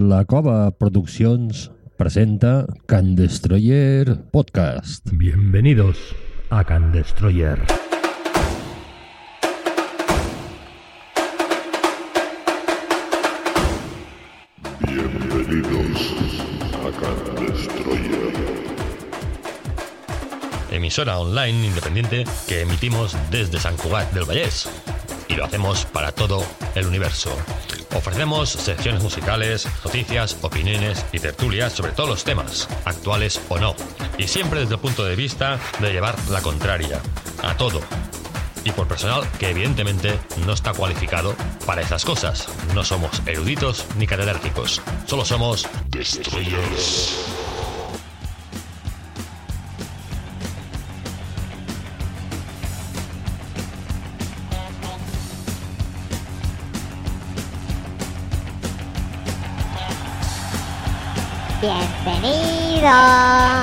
La Cova Productions presenta Can Destroyer Podcast. Bienvenidos a Can Destroyer. Bienvenidos a Can Destroyer. emisora online independiente que emitimos desde San Cugat del Vallés. Y lo hacemos para todo el universo. Ofrecemos secciones musicales, noticias, opiniones y tertulias sobre todos los temas, actuales o no. Y siempre desde el punto de vista de llevar la contraria a todo. Y por personal que evidentemente no está cualificado para esas cosas. No somos eruditos ni catedráticos. Solo somos Destroyers. Bienvenidos.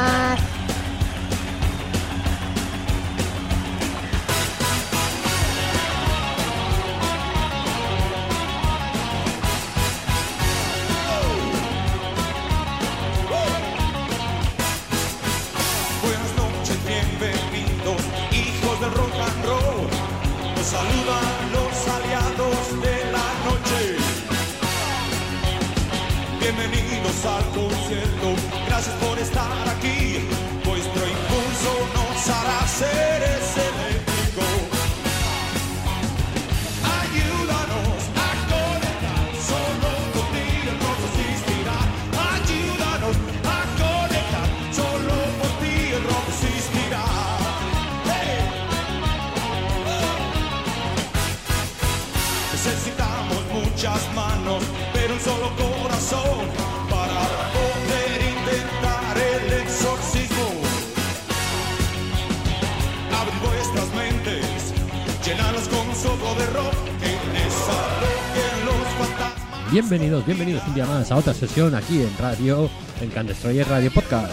Bienvenidos, bienvenidos un día más a otra sesión aquí en radio, en Can Radio Podcast.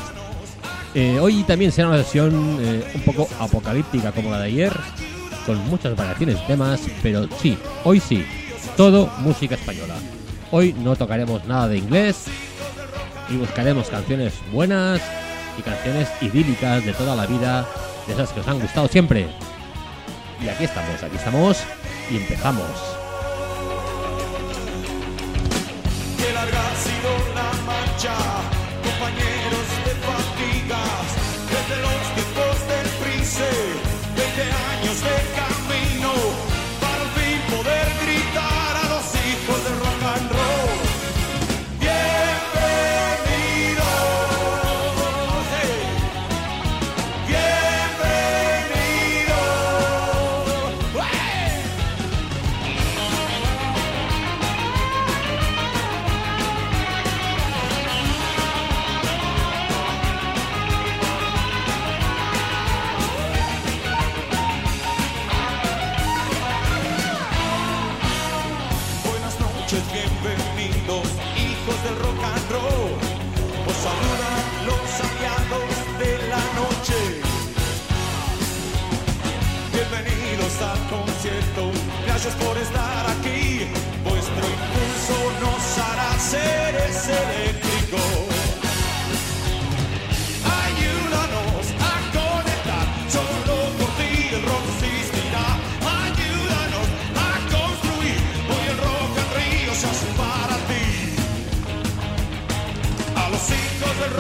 Eh, hoy también será una sesión eh, un poco apocalíptica como la de ayer, con muchas variaciones de temas, pero sí, hoy sí, todo música española. Hoy no tocaremos nada de inglés y buscaremos canciones buenas y canciones idílicas de toda la vida, de esas que os han gustado siempre. Y aquí estamos, aquí estamos y empezamos.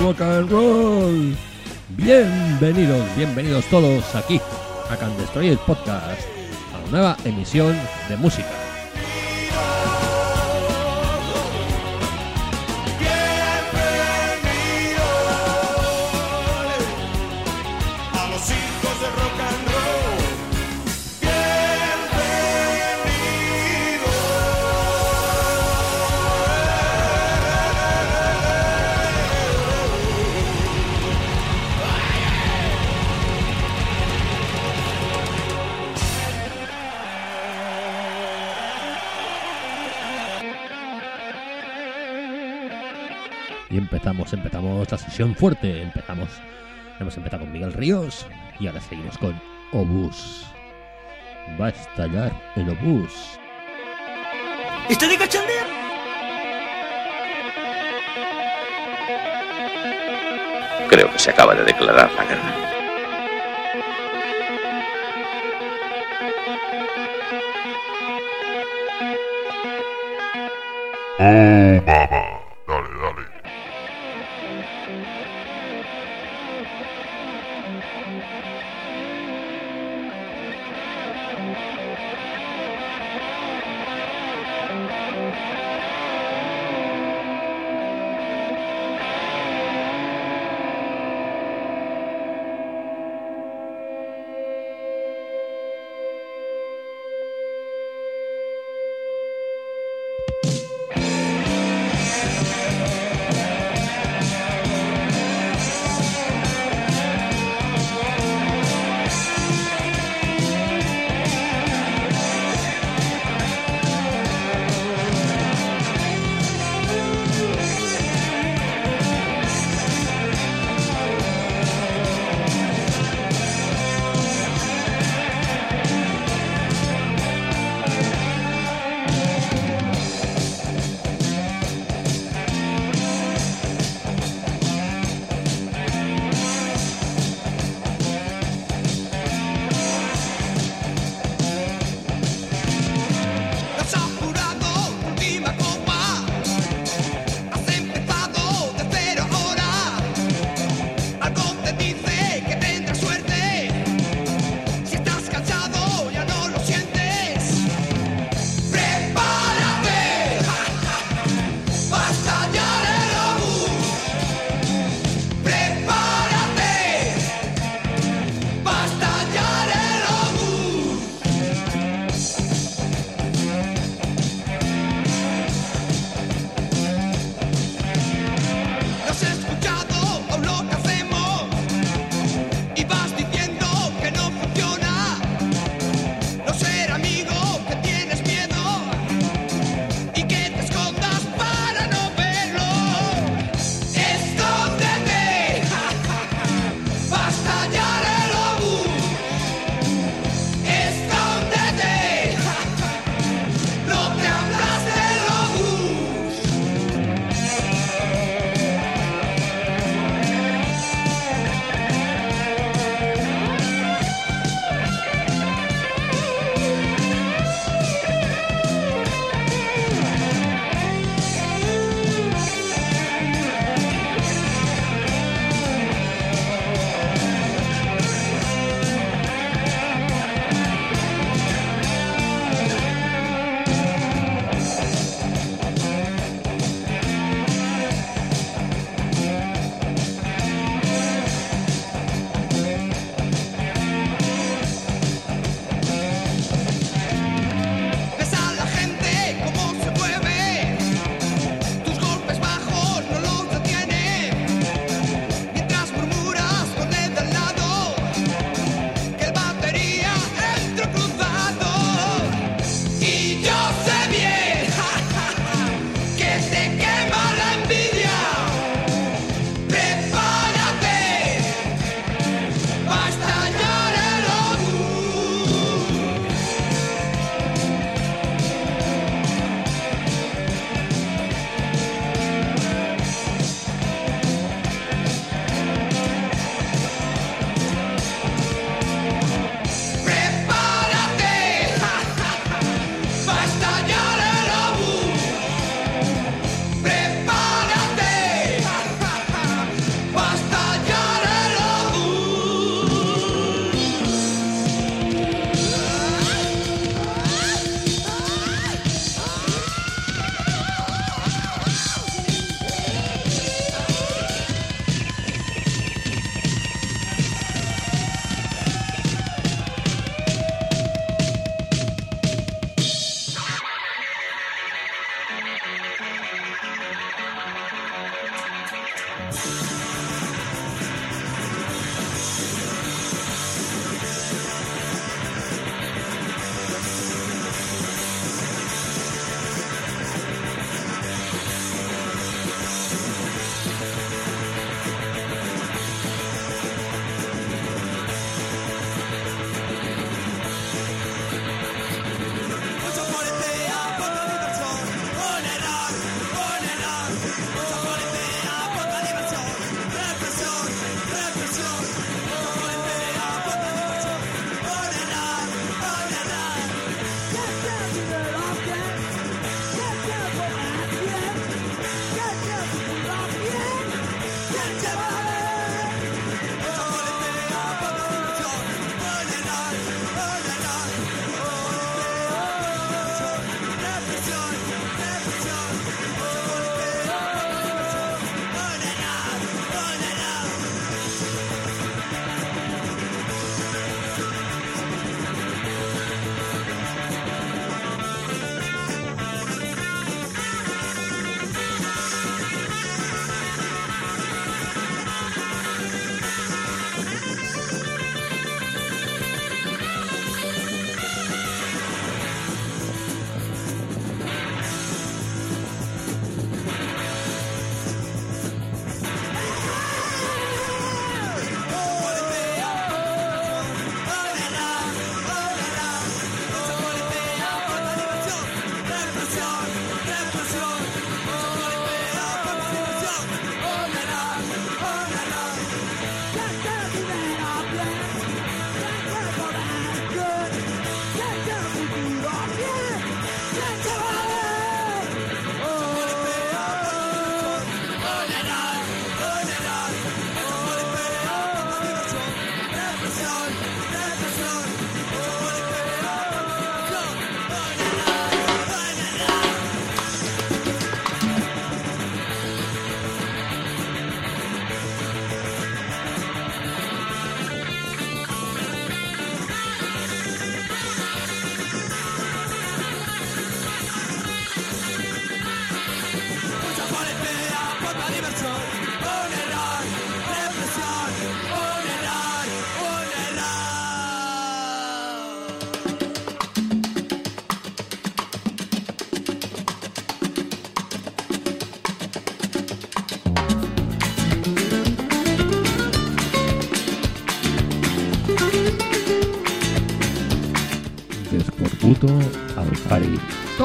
Rock and Roll. Bienvenidos, bienvenidos todos aquí a Can Destroyer Podcast, a una nueva emisión de música. empezamos, empezamos la sesión fuerte, empezamos, hemos empezado con Miguel Ríos y ahora seguimos con Obús. Va a estallar el Obús. ¿Está de cachondeo? Creo que se acaba de declarar la guerra. Oh, Baba.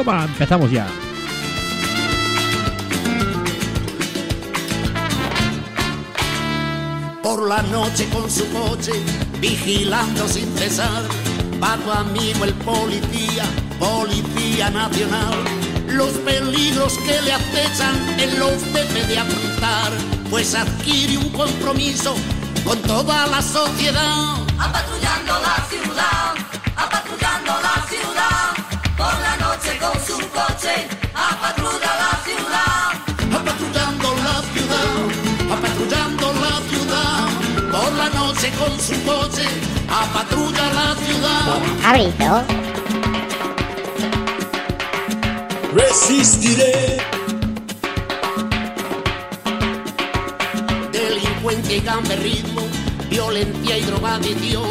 Toma, empezamos ya. por la noche con su coche, vigilando sin cesar. Va tu amigo el policía, policía nacional. Los peligros que le acechan, él los debe de afrontar, pues adquiere un compromiso con toda la sociedad. apatrullando la ciudad, su coche, apatrulla la ciudad. Resistiré. Delincuencia y gamberrismo, violencia y drogadicción,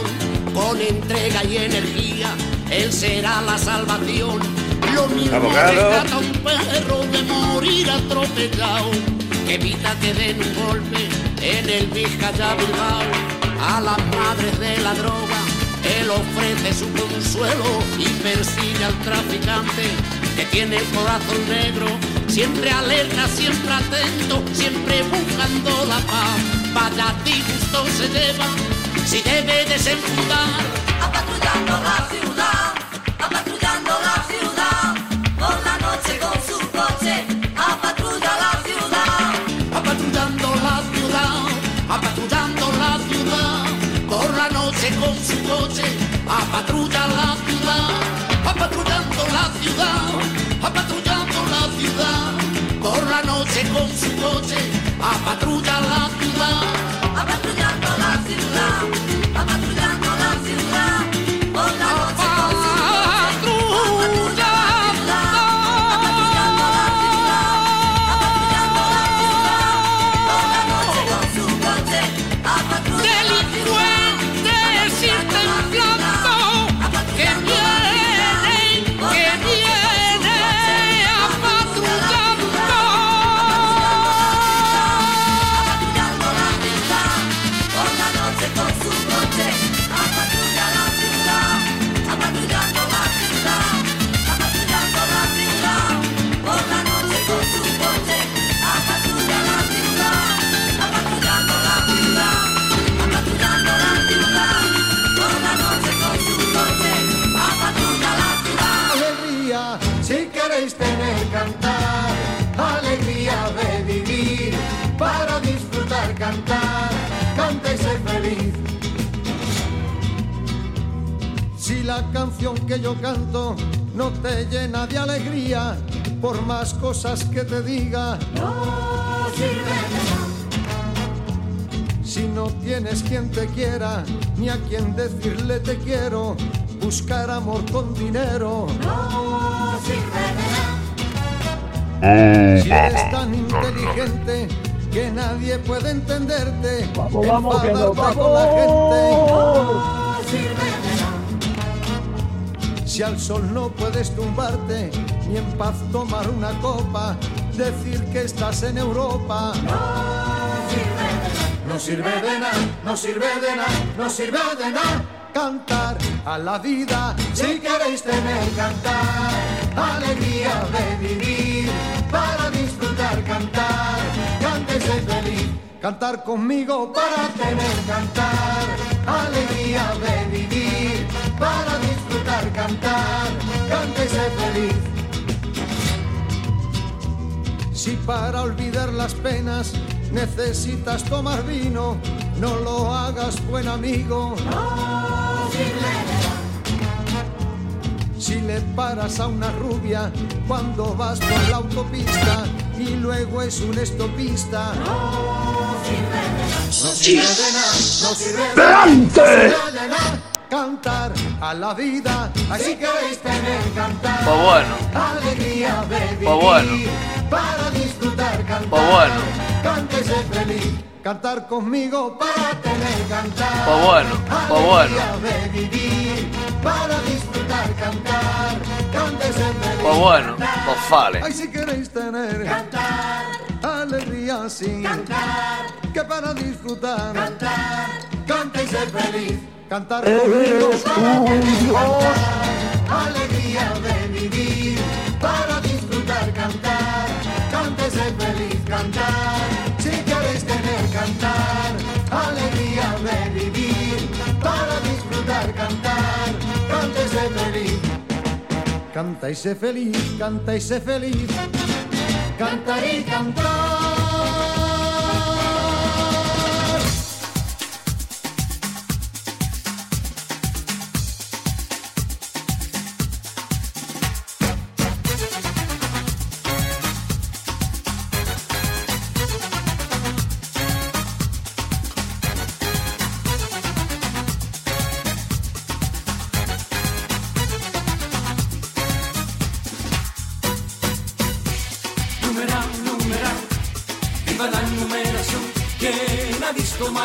con entrega y energía, él será la salvación. Lo mismo Abogado. rescata un perro de morir atropellado, que evita que den un golpe en el Vizcaya Bilbao. A las madres de la droga, él ofrece su consuelo y persigue al traficante que tiene el corazón negro, siempre alerta, siempre atento, siempre buscando la paz. Vaya disgusto se lleva, si debe desenfundar. Apatrullando la ciudad, apatrulla la canción que yo canto no te llena de alegría, por más cosas que te diga, no sirve de nada. Si no tienes quien te quiera, ni a quien decirle te quiero, buscar amor con dinero. No sirve de nada. Si eres tan inteligente que nadie puede entenderte, enfadarte con la gente. No sirve de nada. Si al sol no puedes tumbarte, ni en paz tomar una copa, decir que estás en Europa. No sirve de nada, no sirve de nada, no sirve de nada. Cantar a la vida, si queréis tener cantar, alegría de vivir, para disfrutar cantar, cántese feliz. Cantar conmigo para tener cantar, alegría de vivir, para disfrutar cantar, cántese feliz. Si para olvidar las penas necesitas tomar vino, no lo hagas buen amigo. Si le paras a una rubia cuando vas por la autopista y luego es un estopista. No sirve de nada, no sirve de nada, no sirve de nada. Cantar a la vida, así queréis tener cantar. Pues bueno. Alegría de vivir, Pues bueno. para disfrutar cantar. Pues bueno. Cántese feliz, cantar conmigo para tener cantar. Pues bueno, pues bueno. Alegría de vivir, para disfrutar cantar. Cántese feliz. Pues bueno, pues vale. Ay, si queréis tener cantar, alegría sí, cantar, que para disfrutar cantar, canta y ser feliz, cantar conmigo. Alegría de vivir, para disfrutar cantar, cántese feliz cantar, si queréis tener cantar, alegría de vivir, para disfrutar cantar, cántese feliz. Canta y sé feliz, canta y sé feliz, cantar y cantar.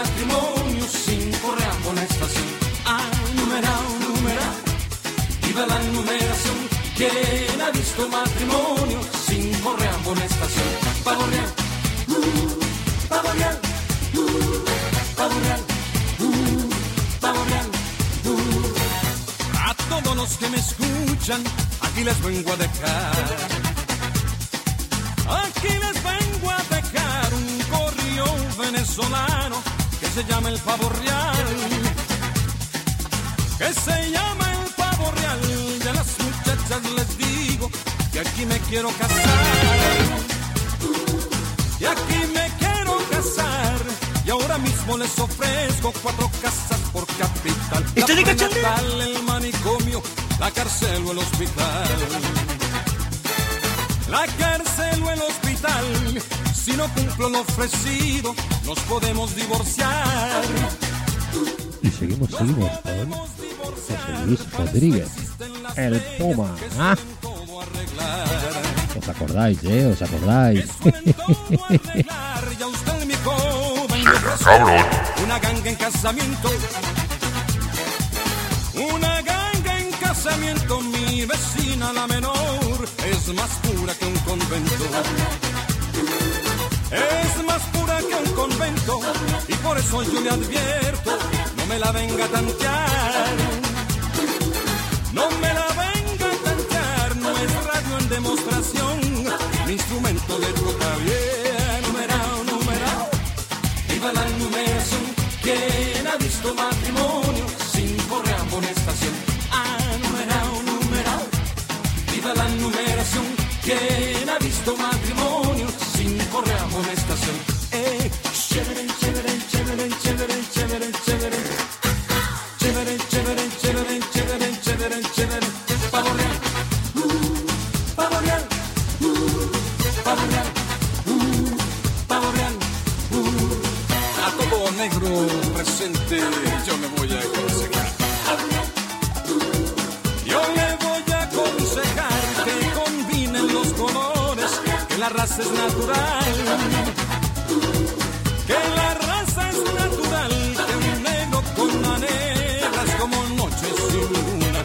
Matrimonio sin correa con estación? Ah, numeral, numeral, viva la numeración. ¿Quién ha visto matrimonio sin correa con estación? Pavo real, uh, pavo real, uh, uh, uh. A todos los que me escuchan, aquí les vengo a dejar. El pavo real. Que se llama el pavo real. Y a las muchachas les digo que aquí me quiero casar. Y aquí me quiero casar. Y ahora mismo les ofrezco cuatro casas por capital. La prenatal, el manicomio, la cárcel o el hospital la cárcel o el hospital. Si no cumplo lo ofrecido, nos podemos divorciar. Y seguimos, seguimos con José Luis Rodríguez, el Puma. ¿ah? ¿Os acordáis, eh? ¿Os acordáis? Cabrón. Una ganga en casamiento. Una ganga en casamiento, mi vecina la menor es más pura que un convento. Es más pura que un convento y por eso yo le advierto, no me la venga a tantear. No me la venga a tantear, no es radio en demostración, mi instrumento de toca bien, numerado, numerado. Viva la numeración, ¿quién ha visto matrimonio sin correa amonestación? Ah, numerado, numerado. Viva la numeración, ¿quién ha visto matrimonio sin correa amonestación? Eh, chévere, chévere, chévere, chévere, chévere, chévere. Es natural. Que la raza es natural, que un negro con es como noche sin luna.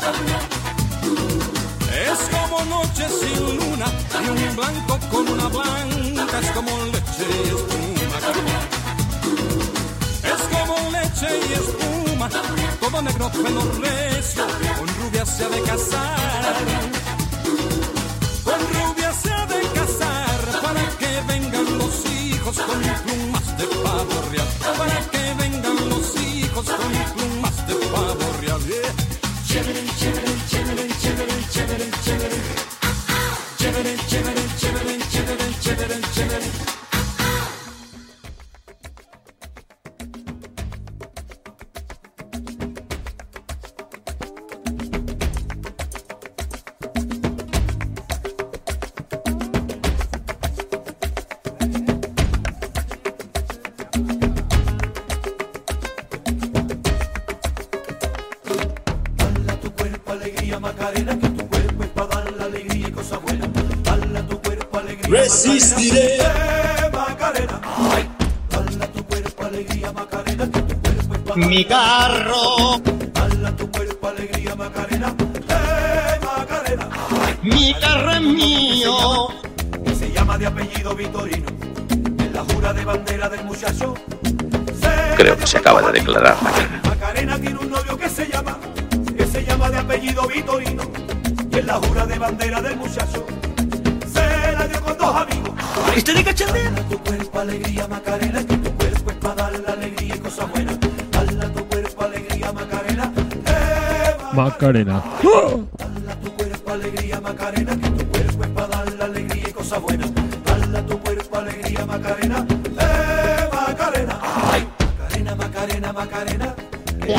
Es como noche sin luna y un blanco con una blanca es como leche y espuma. Es como leche y espuma, todo negro pelo recio, con rubia se ha de casar. Vengan los hijos con plumas de pavo real. Para que vengan los hijos con plumas de pavo real. Yeah. Chévere, chévere, chévere, chévere, chévere, resistiré. Mi carro. Eh, Mi carro es mío. Que se, llama, de apellido Vitorino, en la jura de bandera del muchacho. Creo que se acaba de declarar Macarena. Macarena tiene un novio que se llama, que se llama de apellido Vitorino, y en la jura de bandera del muchacho amigos, amigos. ¿Viste de cachandela? Eh, tu cuerpo alegría, Macarena, que tu cuerpo es para darle la alegría y cosas buenas. Dala tu cuerpo alegría, Macarena. Eh, Macarena. Dala tu cuerpo alegría, Macarena, que tu cuerpo es para darle la alegría y cosas buenas. Dala tu cuerpo alegría, Macarena. Eh, Macarena. Ay, Macarena, Macarena, Macarena. Que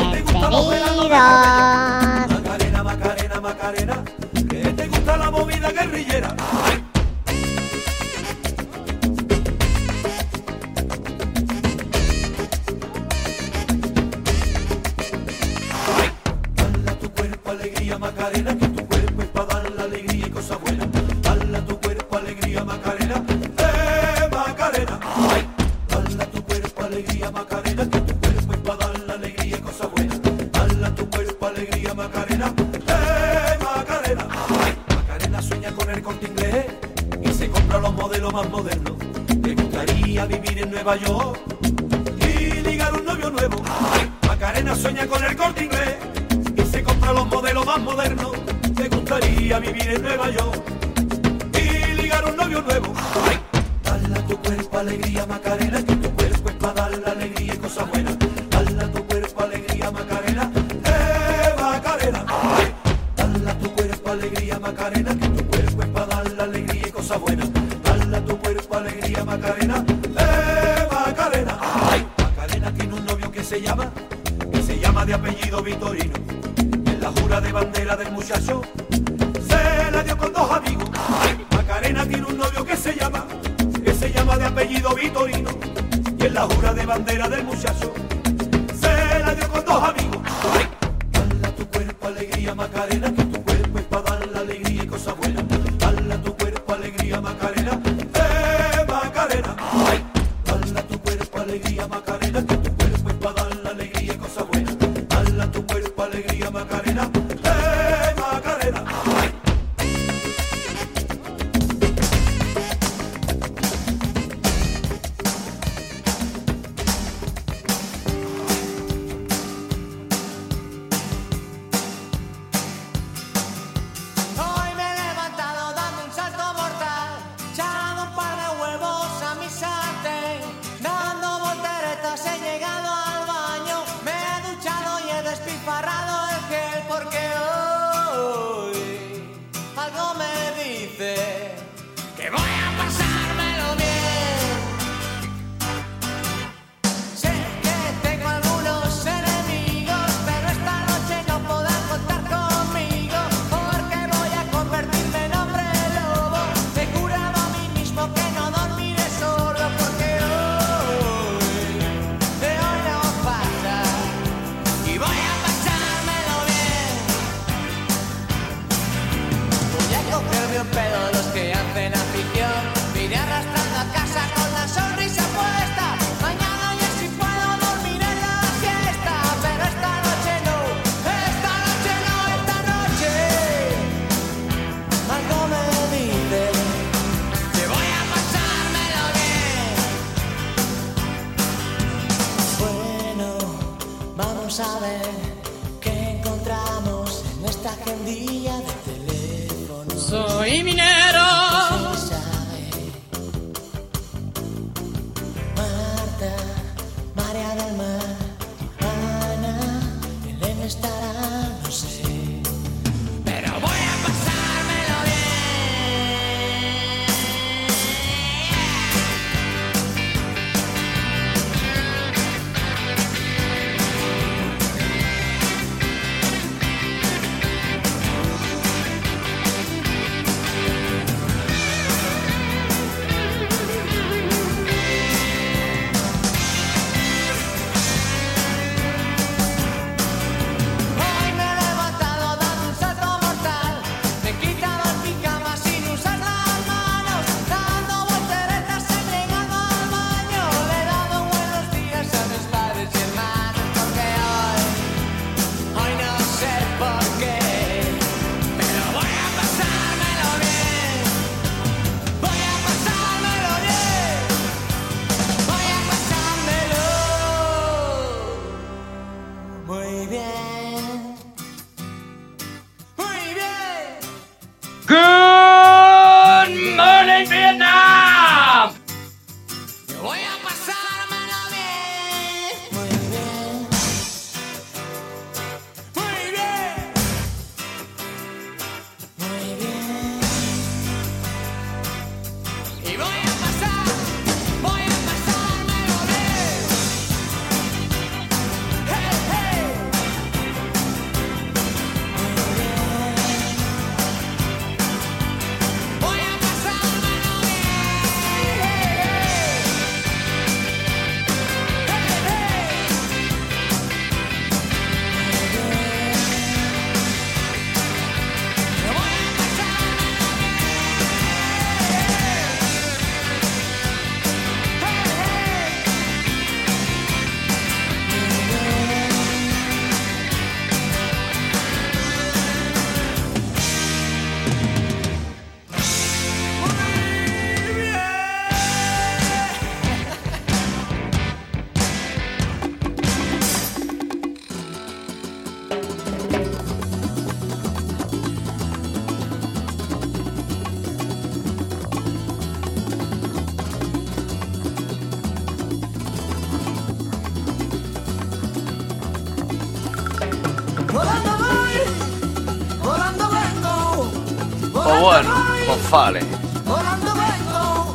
vale. Volando vengo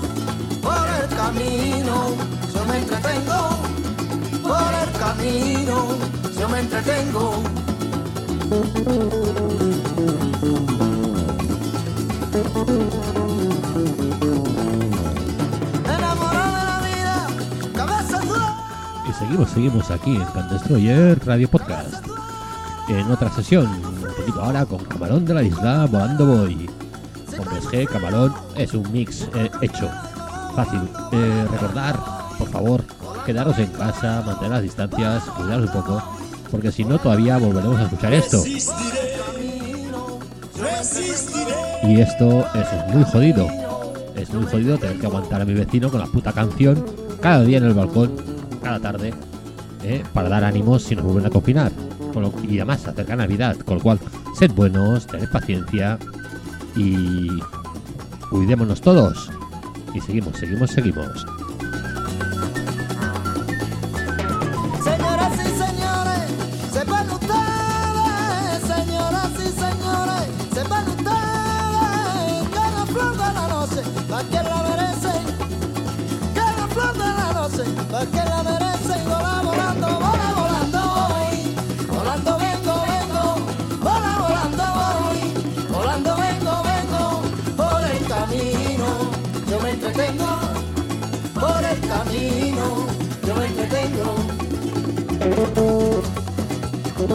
por el camino, yo me entretengo. Por el camino, yo me entretengo. Enamorado de la vida, cabeza dura. Y seguimos, seguimos aquí en Can Destroyer Radio Podcast. En otra sesión, un poquito ahora con Camarón de la Isla Volando Boy. G, Camarón, es un mix eh, hecho. Fácil. Eh, recordar, por favor, quedaros en casa, mantener las distancias, cuidaros un poco, porque si no todavía volveremos a escuchar esto. Y esto es muy jodido. Es muy jodido tener que aguantar a mi vecino con la puta canción cada día en el balcón, cada tarde, ¿eh? para dar ánimos si nos vuelven a confinar. Y además se acerca Navidad, con lo cual, sed buenos, tened paciencia y cuidémonos todos. Y seguimos, seguimos, seguimos.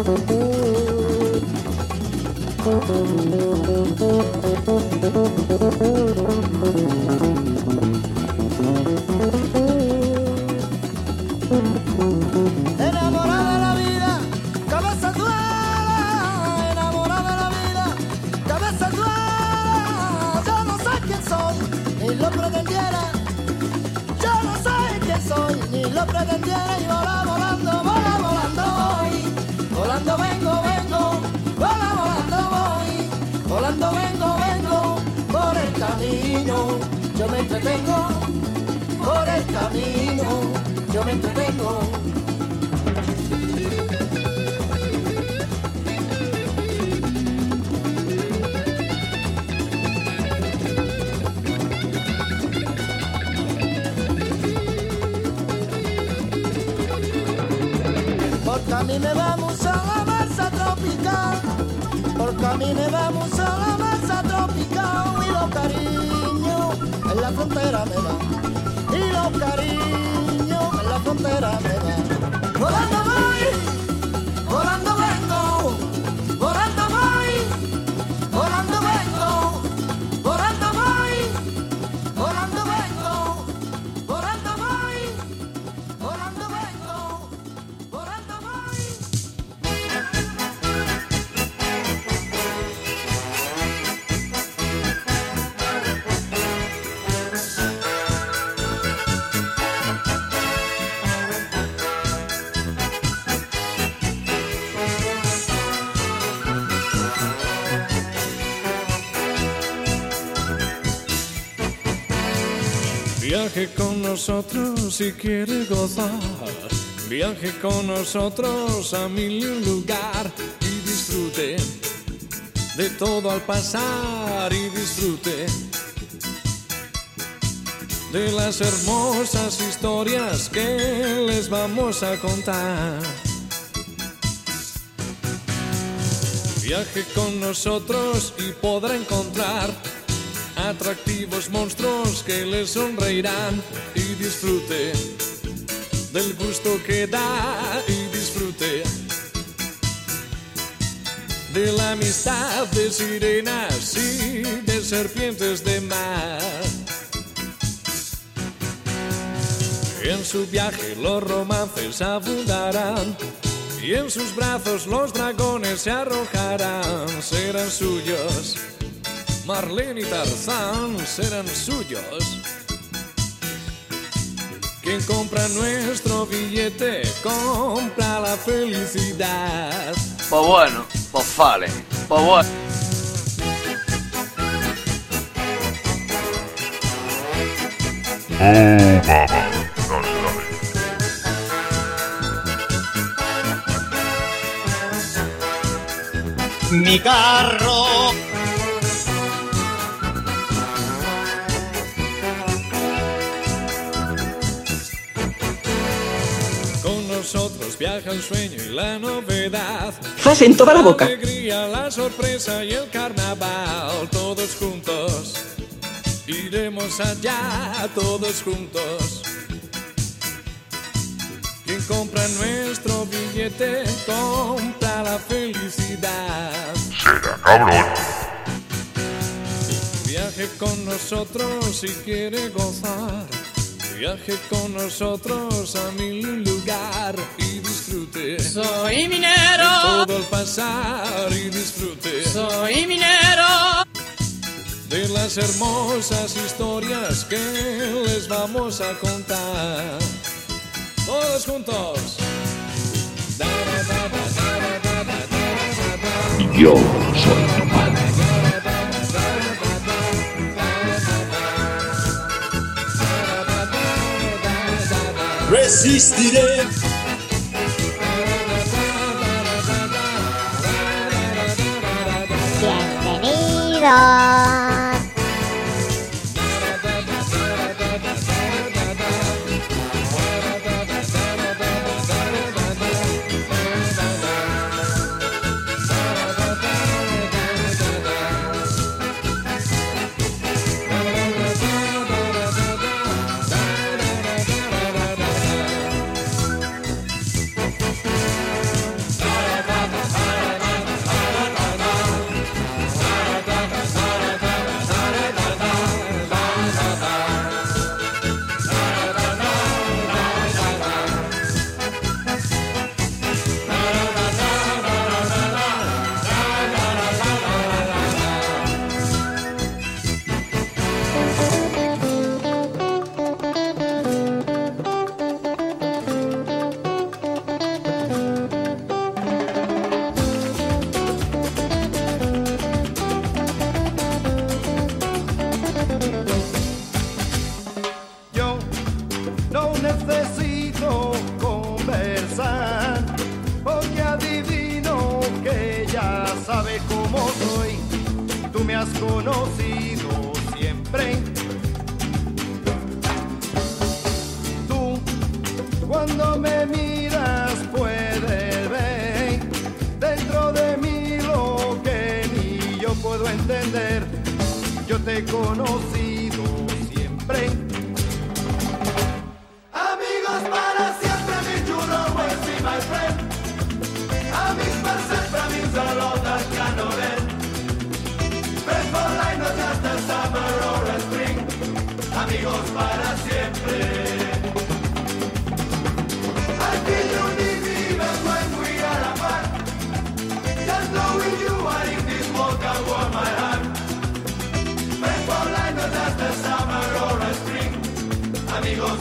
Thank you. Yo me entretengo. Porque a mí me va mucho la masa tropical. Porque a mí me va mucho la masa tropical. Y los cariños en la frontera me va. Cariños en la frontera me va. Viaje con nosotros si quiere gozar. Viaje con nosotros a mil y un lugar y disfrute de todo al pasar y disfrute de las hermosas historias que les vamos a contar. Viaje con nosotros y podrá encontrar atractivos monstruos que le sonreirán y disfrute del gusto que da y disfrute de la amistad de sirenas y de serpientes de mar. En su viaje los romances abundarán y en sus brazos los dragones se arrojarán, serán suyos. Marlene y Tarzán serán suyos. Quien compra nuestro billete compra la felicidad. Pues bueno, pues vale. Pues bueno. Oh. Mi carro nosotros viaja el sueño y la novedad. Fase en toda la boca. alegría, la sorpresa y el carnaval, todos juntos. Iremos allá, todos juntos. Quien compra nuestro billete, compra la felicidad. Será cabrón. Viaje con nosotros si quiere gozar viaje con nosotros a mil lugar y disfrute. Soy minero. De todo el pasar y disfrute. Soy minero. De las hermosas historias que les vamos a contar. Todos juntos. Yo soy tu padre. resistiré. Bienvenido.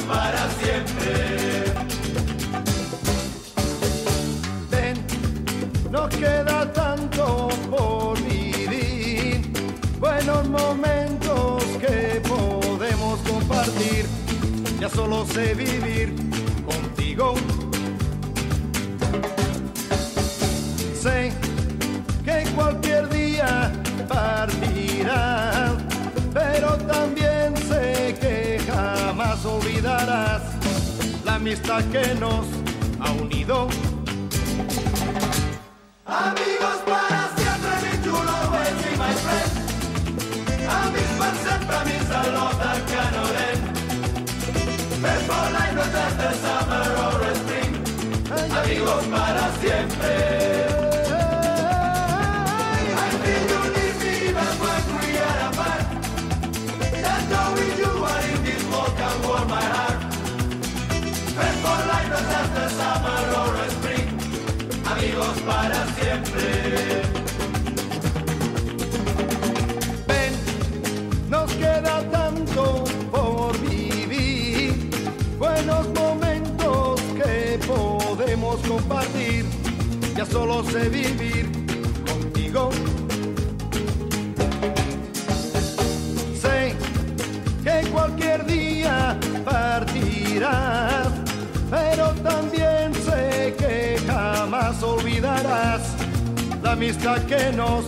Para siempre. Ven, nos queda tanto por vivir, buenos momentos que podemos compartir. Ya solo sé vivir contigo. Amistad que nos ha unido. Amigos para siempre, mi chulo, always be my friend. Amics per sempre, amics a l'Ota Canovel. Friends for life, not just a summer or a spring. Amigos para siempre. Para siempre. Ven, nos queda tanto por vivir, buenos momentos que podemos compartir. Ya solo sé vivir olvidarás la amistad que nos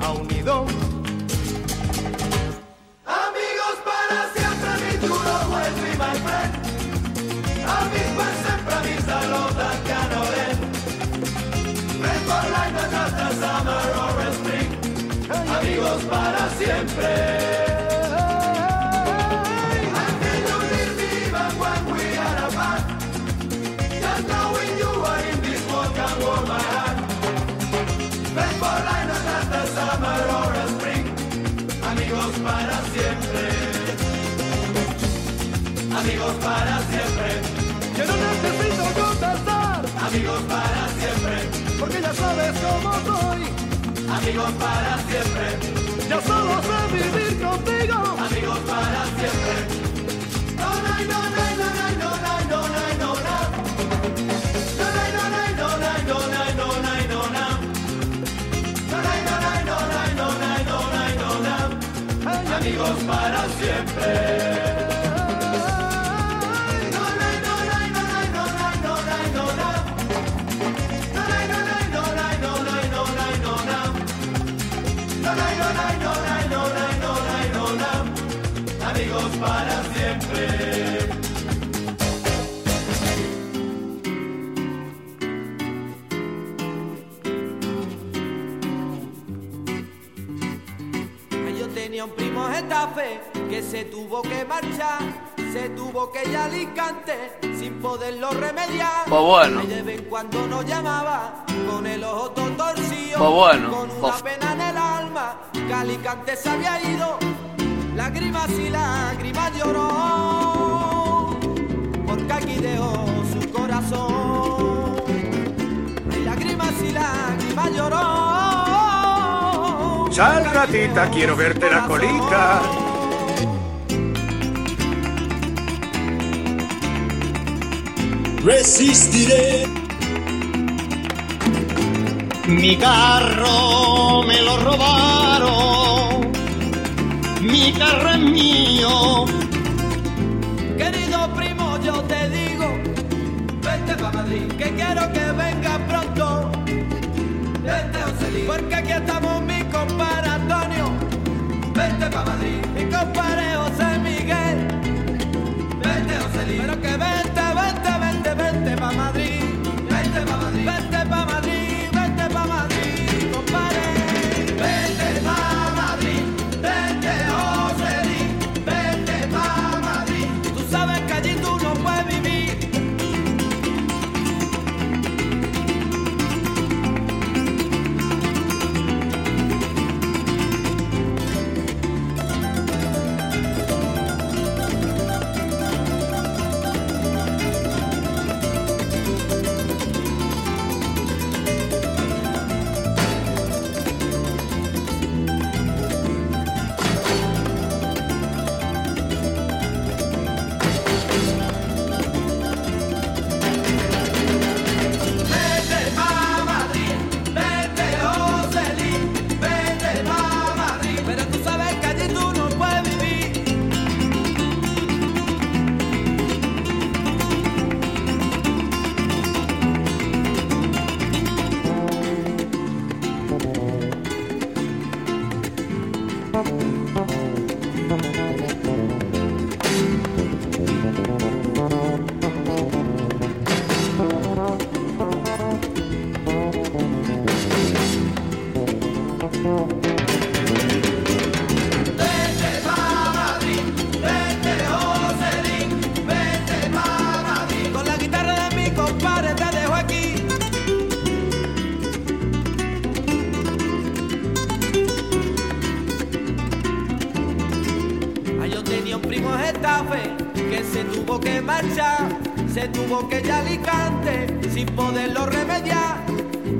ha unido. Amigos para siempre, mi duro juez, pues, mi my friend. Amigos siempre, mi salud, I can Red for life, not just summer or spring. Amigos para siempre. Amigos para siempre. Ya solo sé vivir contigo. Amigos para siempre. No, no, no, no, no, no, no, se tuvo que marchar, se tuvo que ir a Alicante sin poderlo remediar. Pues bueno. De vez en cuando nos llamaba con el ojo todo torcido, Pues bueno, con una pues- pena en el alma, que Alicante se había ido, lágrimas y lágrimas lloró, porque aquí dejó su corazón. Lágrimas y lágrimas lloró. Sal, gatita, quiero verte la colica. Resistiré. Mi carro me lo robaron, mi carro es mío. Querido primo, yo te digo, vente pa' Madrid, que quiero que venga pronto. Vente, Joselín, porque aquí estamos se tuvo que ir a Alicante sin poderlo remediar.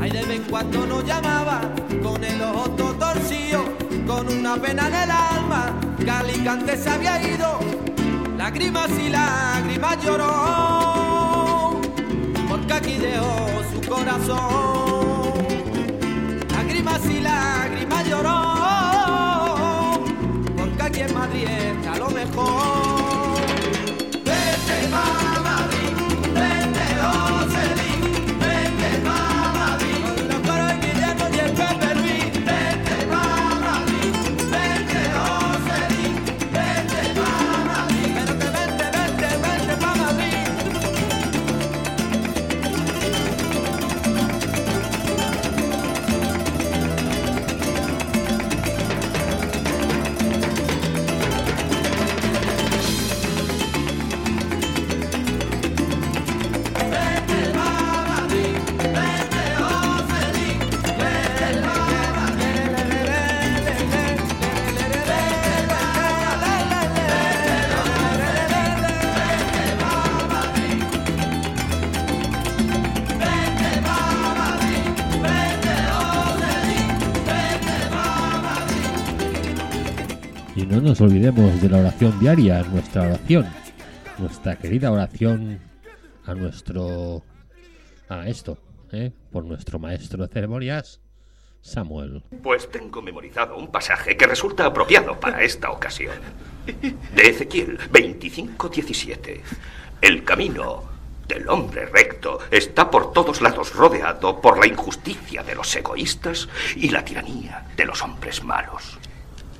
Ay, de vez en cuando nos llamaba con el ojo todo torcido, con una pena en el alma, que Alicante se había ido. Lágrimas y lágrimas lloró, porque aquí dejó su corazón. Lágrimas y lágrimas lloró, no nos olvidemos de la oración diaria, nuestra oración, nuestra querida oración a nuestro... a esto, ¿eh? por nuestro maestro de ceremonias, Samuel. Pues tengo memorizado un pasaje que resulta apropiado para esta ocasión. De Ezequiel 25:17. El camino del hombre recto está por todos lados rodeado por la injusticia de los egoístas y la tiranía de los hombres malos.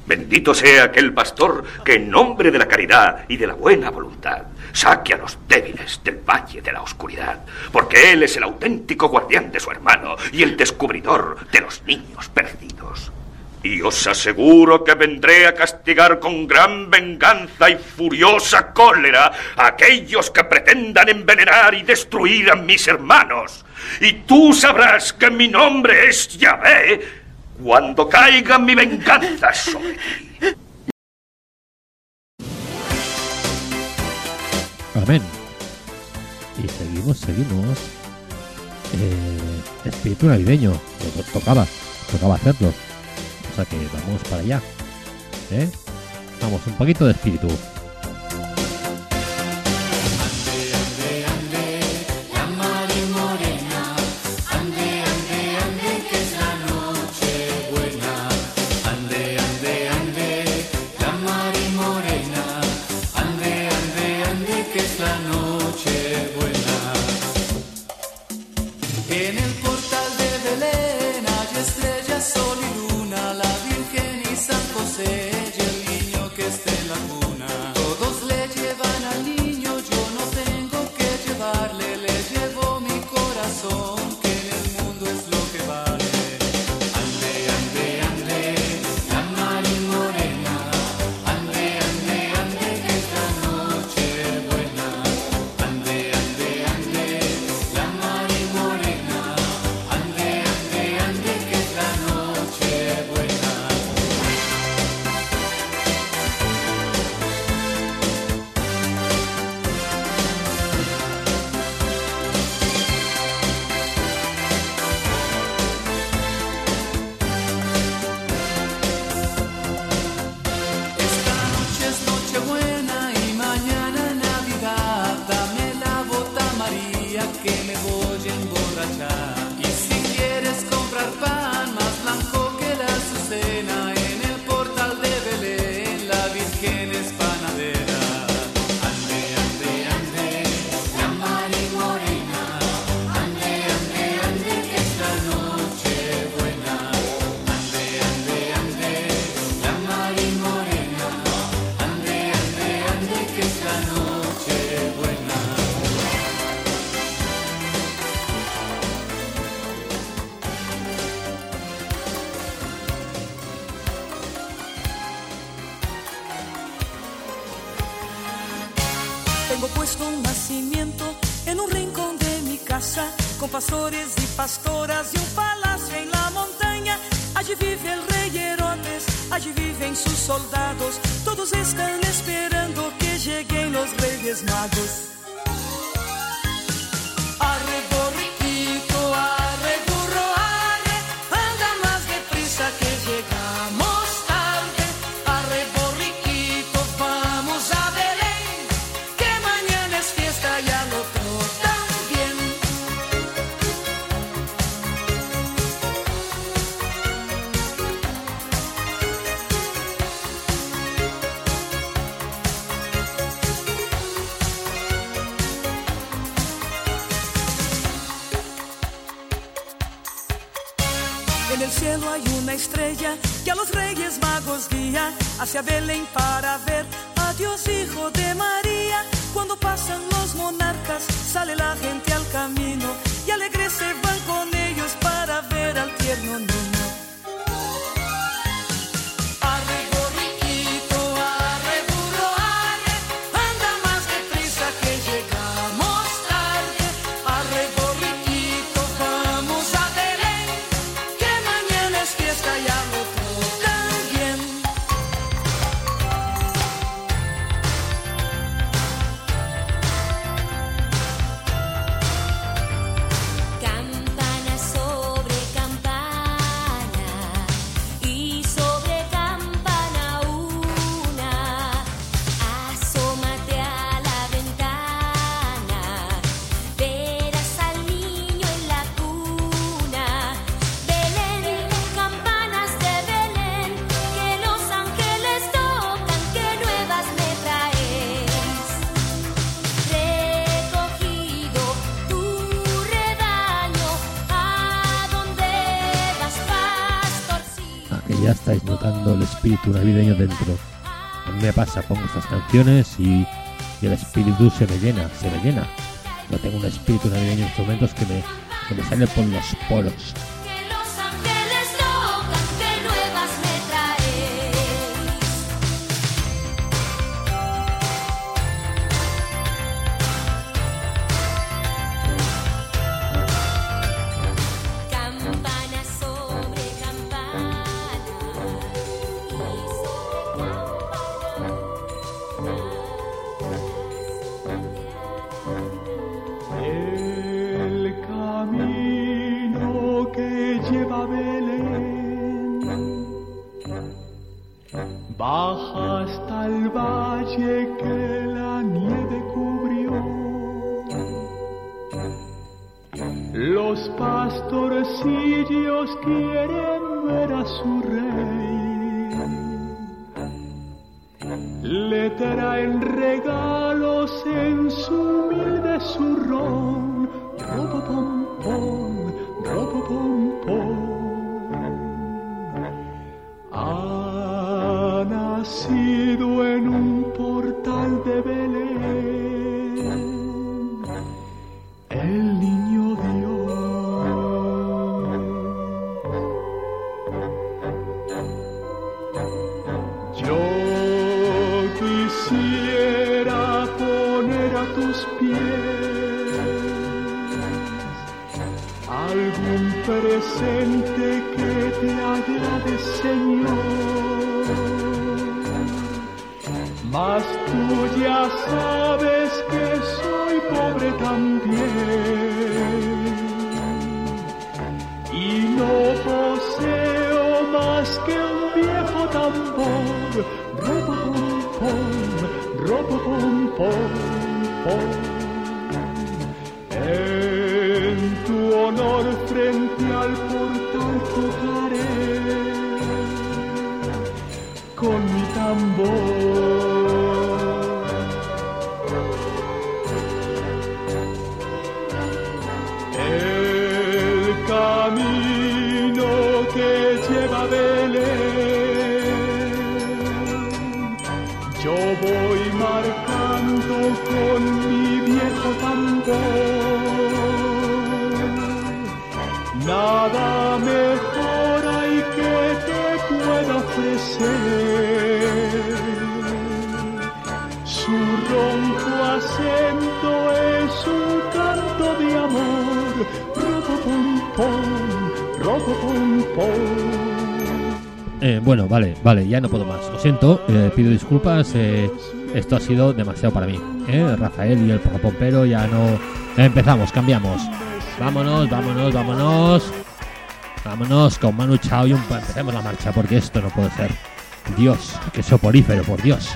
Bendito sea aquel pastor que en nombre de la caridad y de la buena voluntad saque a los débiles del valle de la oscuridad, porque él es el auténtico guardián de su hermano y el descubridor de los niños perdidos. Y os aseguro que vendré a castigar con gran venganza y furiosa cólera a aquellos que pretendan envenenar y destruir a mis hermanos. Y tú sabrás que mi nombre es Yahvé cuando caiga mi venganza sobre ti. Amén. Y seguimos, seguimos. Eh, espíritu navideño. Tocaba, tocaba hacerlo. O sea que vamos para allá. ¿Eh? Vamos, un poquito de espíritu. El espíritu navideño dentro. A mí me pasa, pongo estas canciones y, y el espíritu se me llena, se me llena. Yo tengo un espíritu navideño en estos momentos que me, que me sale por los poros. Mas tú ya sabes que soy pobre también y no poseo más que un viejo tambor. Robo pom pom, robo pom pom pom. En tu honor frente Eh, bueno, vale, vale, ya no puedo más. Lo siento, eh, pido disculpas. eh, esto ha sido demasiado para mí. Rafael y el pompero ya no. Empezamos, cambiamos. Vámonos, vámonos, vámonos. Vámonos con Manu Chao y un... empecemos la marcha porque esto no puede ser. Dios, que soporífero, por Dios.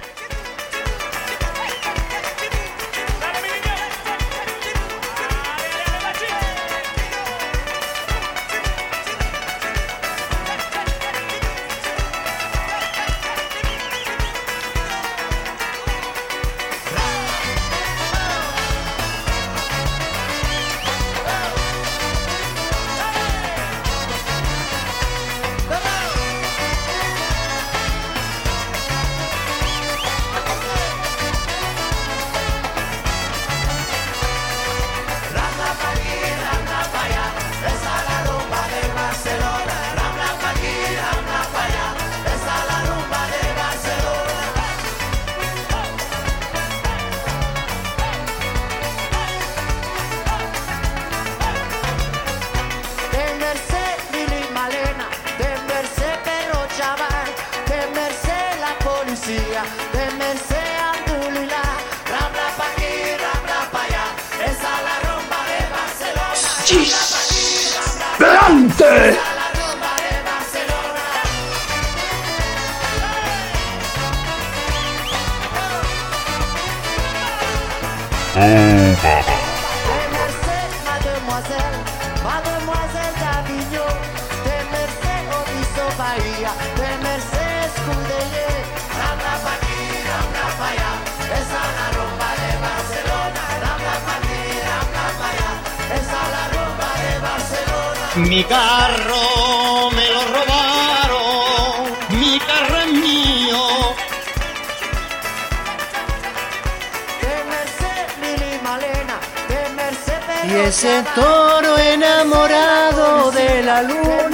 De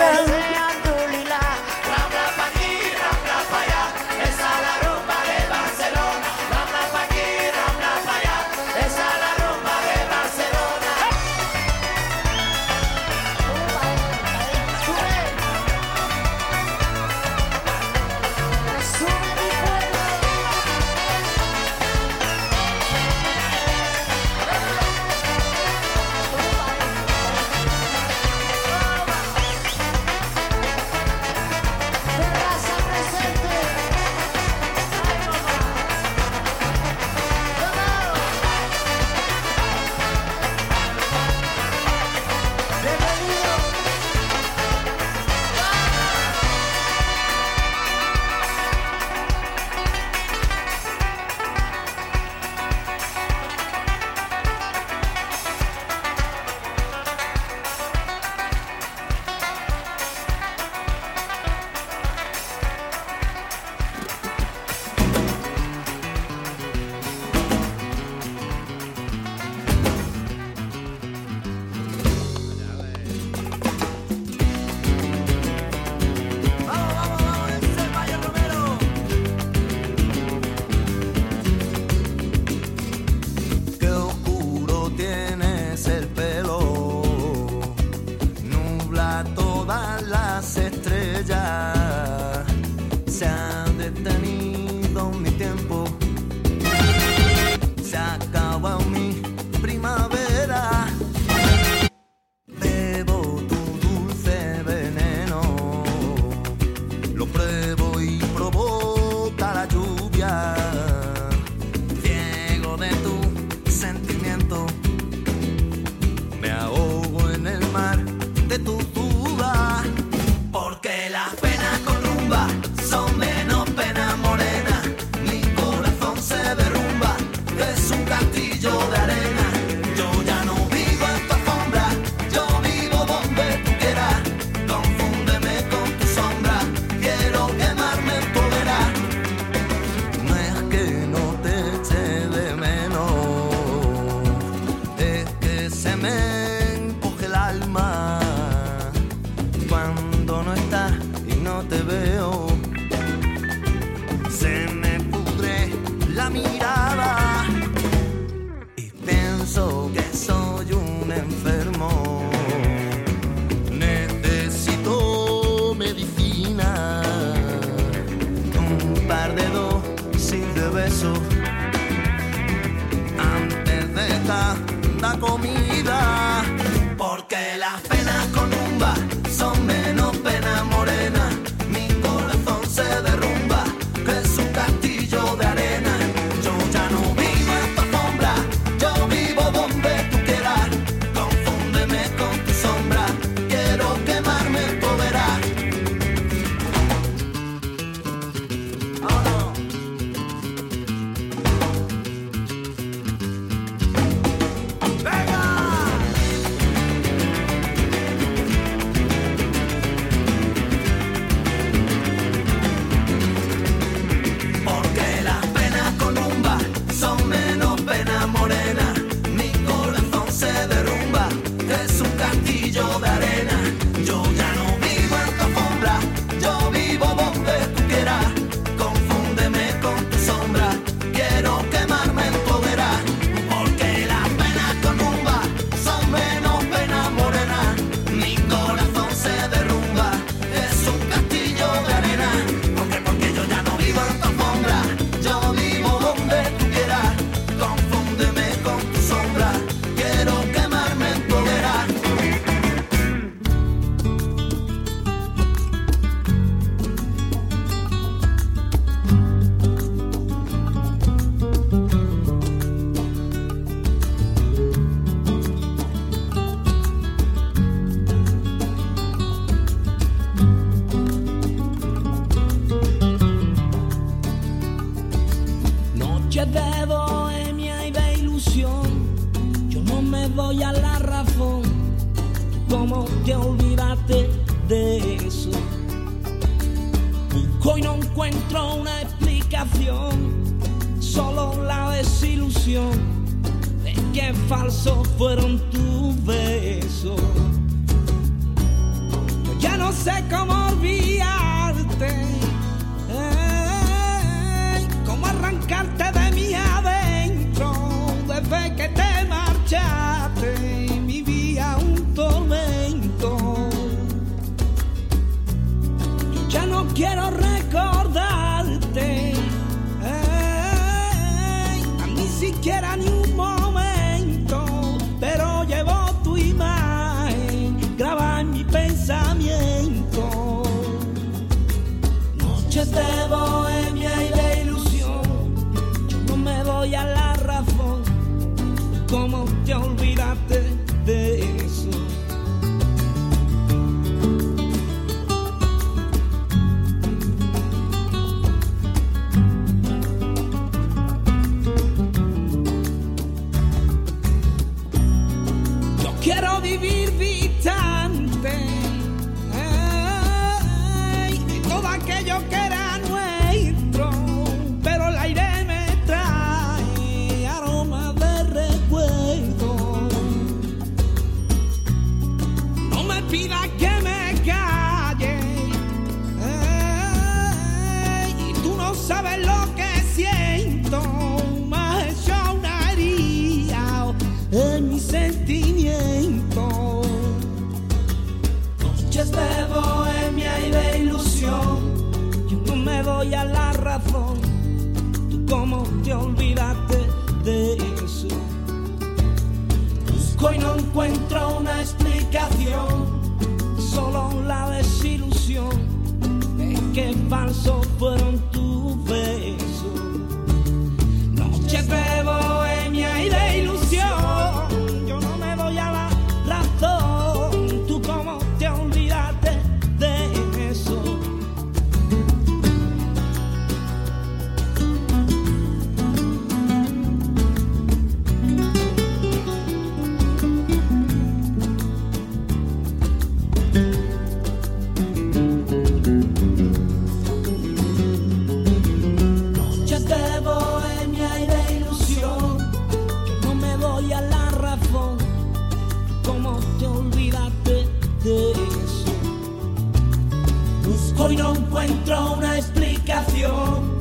encuentro una explicación,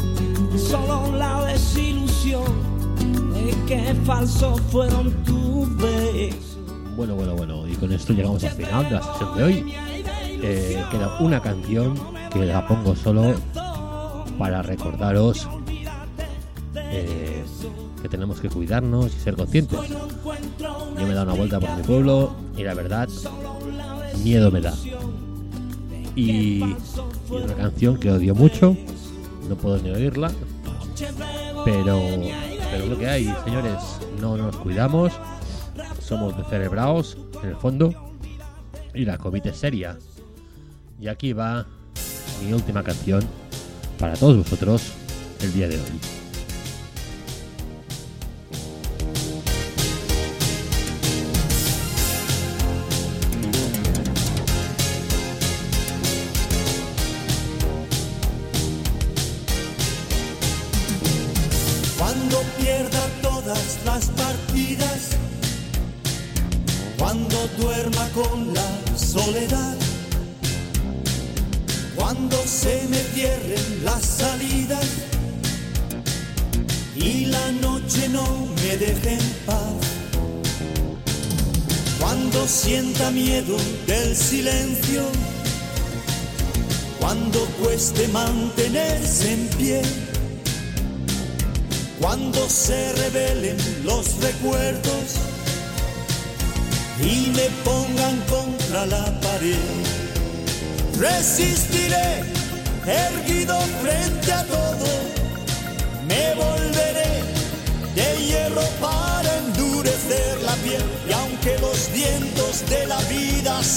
solo la desilusión de que falsos fueron tus besos. Bueno, bueno, bueno, y con esto llegamos al final de la sesión de hoy. Eh, queda una canción que la pongo solo para recordaros eh, que tenemos que cuidarnos y ser conscientes. Yo me he dado una vuelta por mi pueblo y la verdad, miedo me da. Y, y una canción que odio mucho, no puedo ni oírla, pero, pero lo que hay, señores, no nos cuidamos, somos descerebrados en el fondo y la COVID es seria. Y aquí va mi última canción para todos vosotros el día de hoy.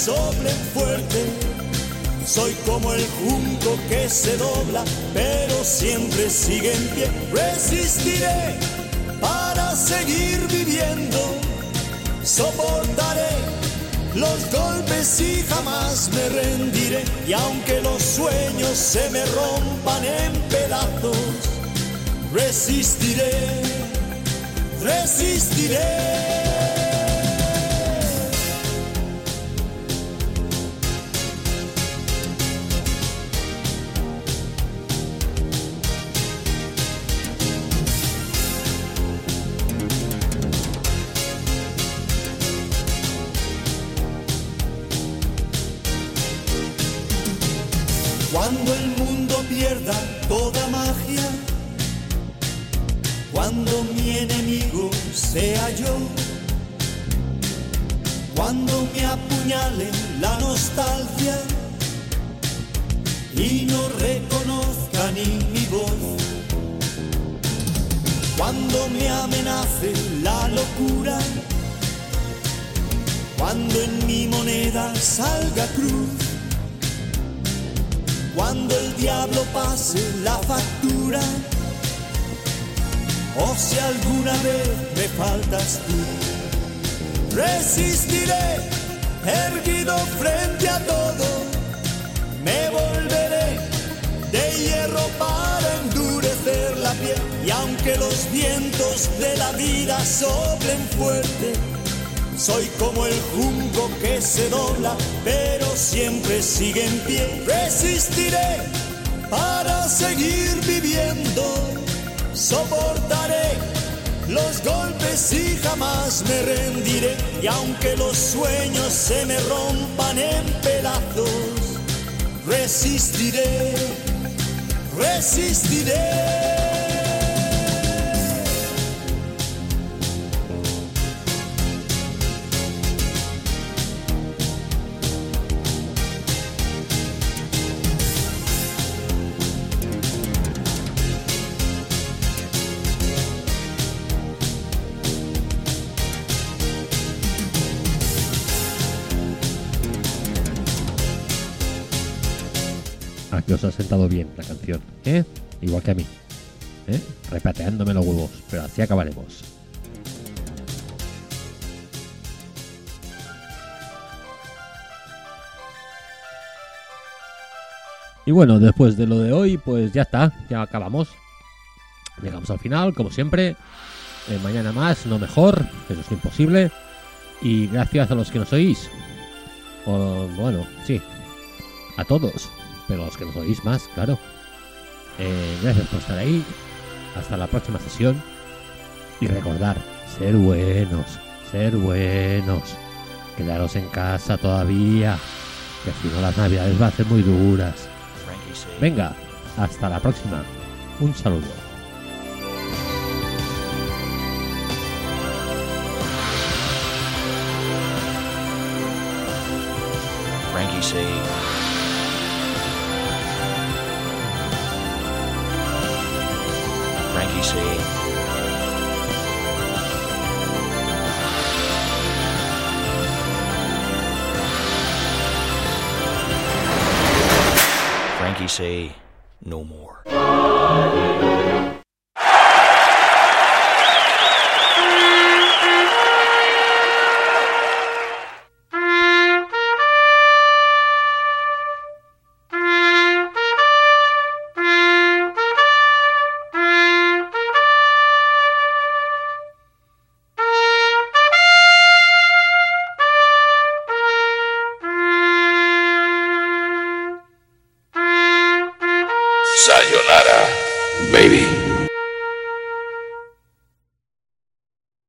Soplen fuerte, soy como el junco que se dobla, pero siempre sigue en pie. Resistiré para seguir viviendo. Soportaré los golpes y jamás me rendiré. Y aunque los sueños se me rompan en pedazos, resistiré. resistiré. Resistiré. Os ha sentado bien la canción, ¿eh? Igual que a mí. ¿eh? Repateándome los huevos, pero así acabaremos. Y bueno, después de lo de hoy, pues ya está, ya acabamos. Llegamos al final, como siempre. Eh, mañana más, no mejor, eso es imposible. Y gracias a los que nos oís. O, bueno, sí, a todos, pero los que nos oís más, claro. Eh, gracias por estar ahí. Hasta la próxima sesión. Y recordar, ser buenos, ser buenos. Quedaros en casa todavía. Que si no las navidades van a ser muy duras. Venga, hasta la próxima. Un saludo. Frankie C. Frankie C. Frankie C. No more.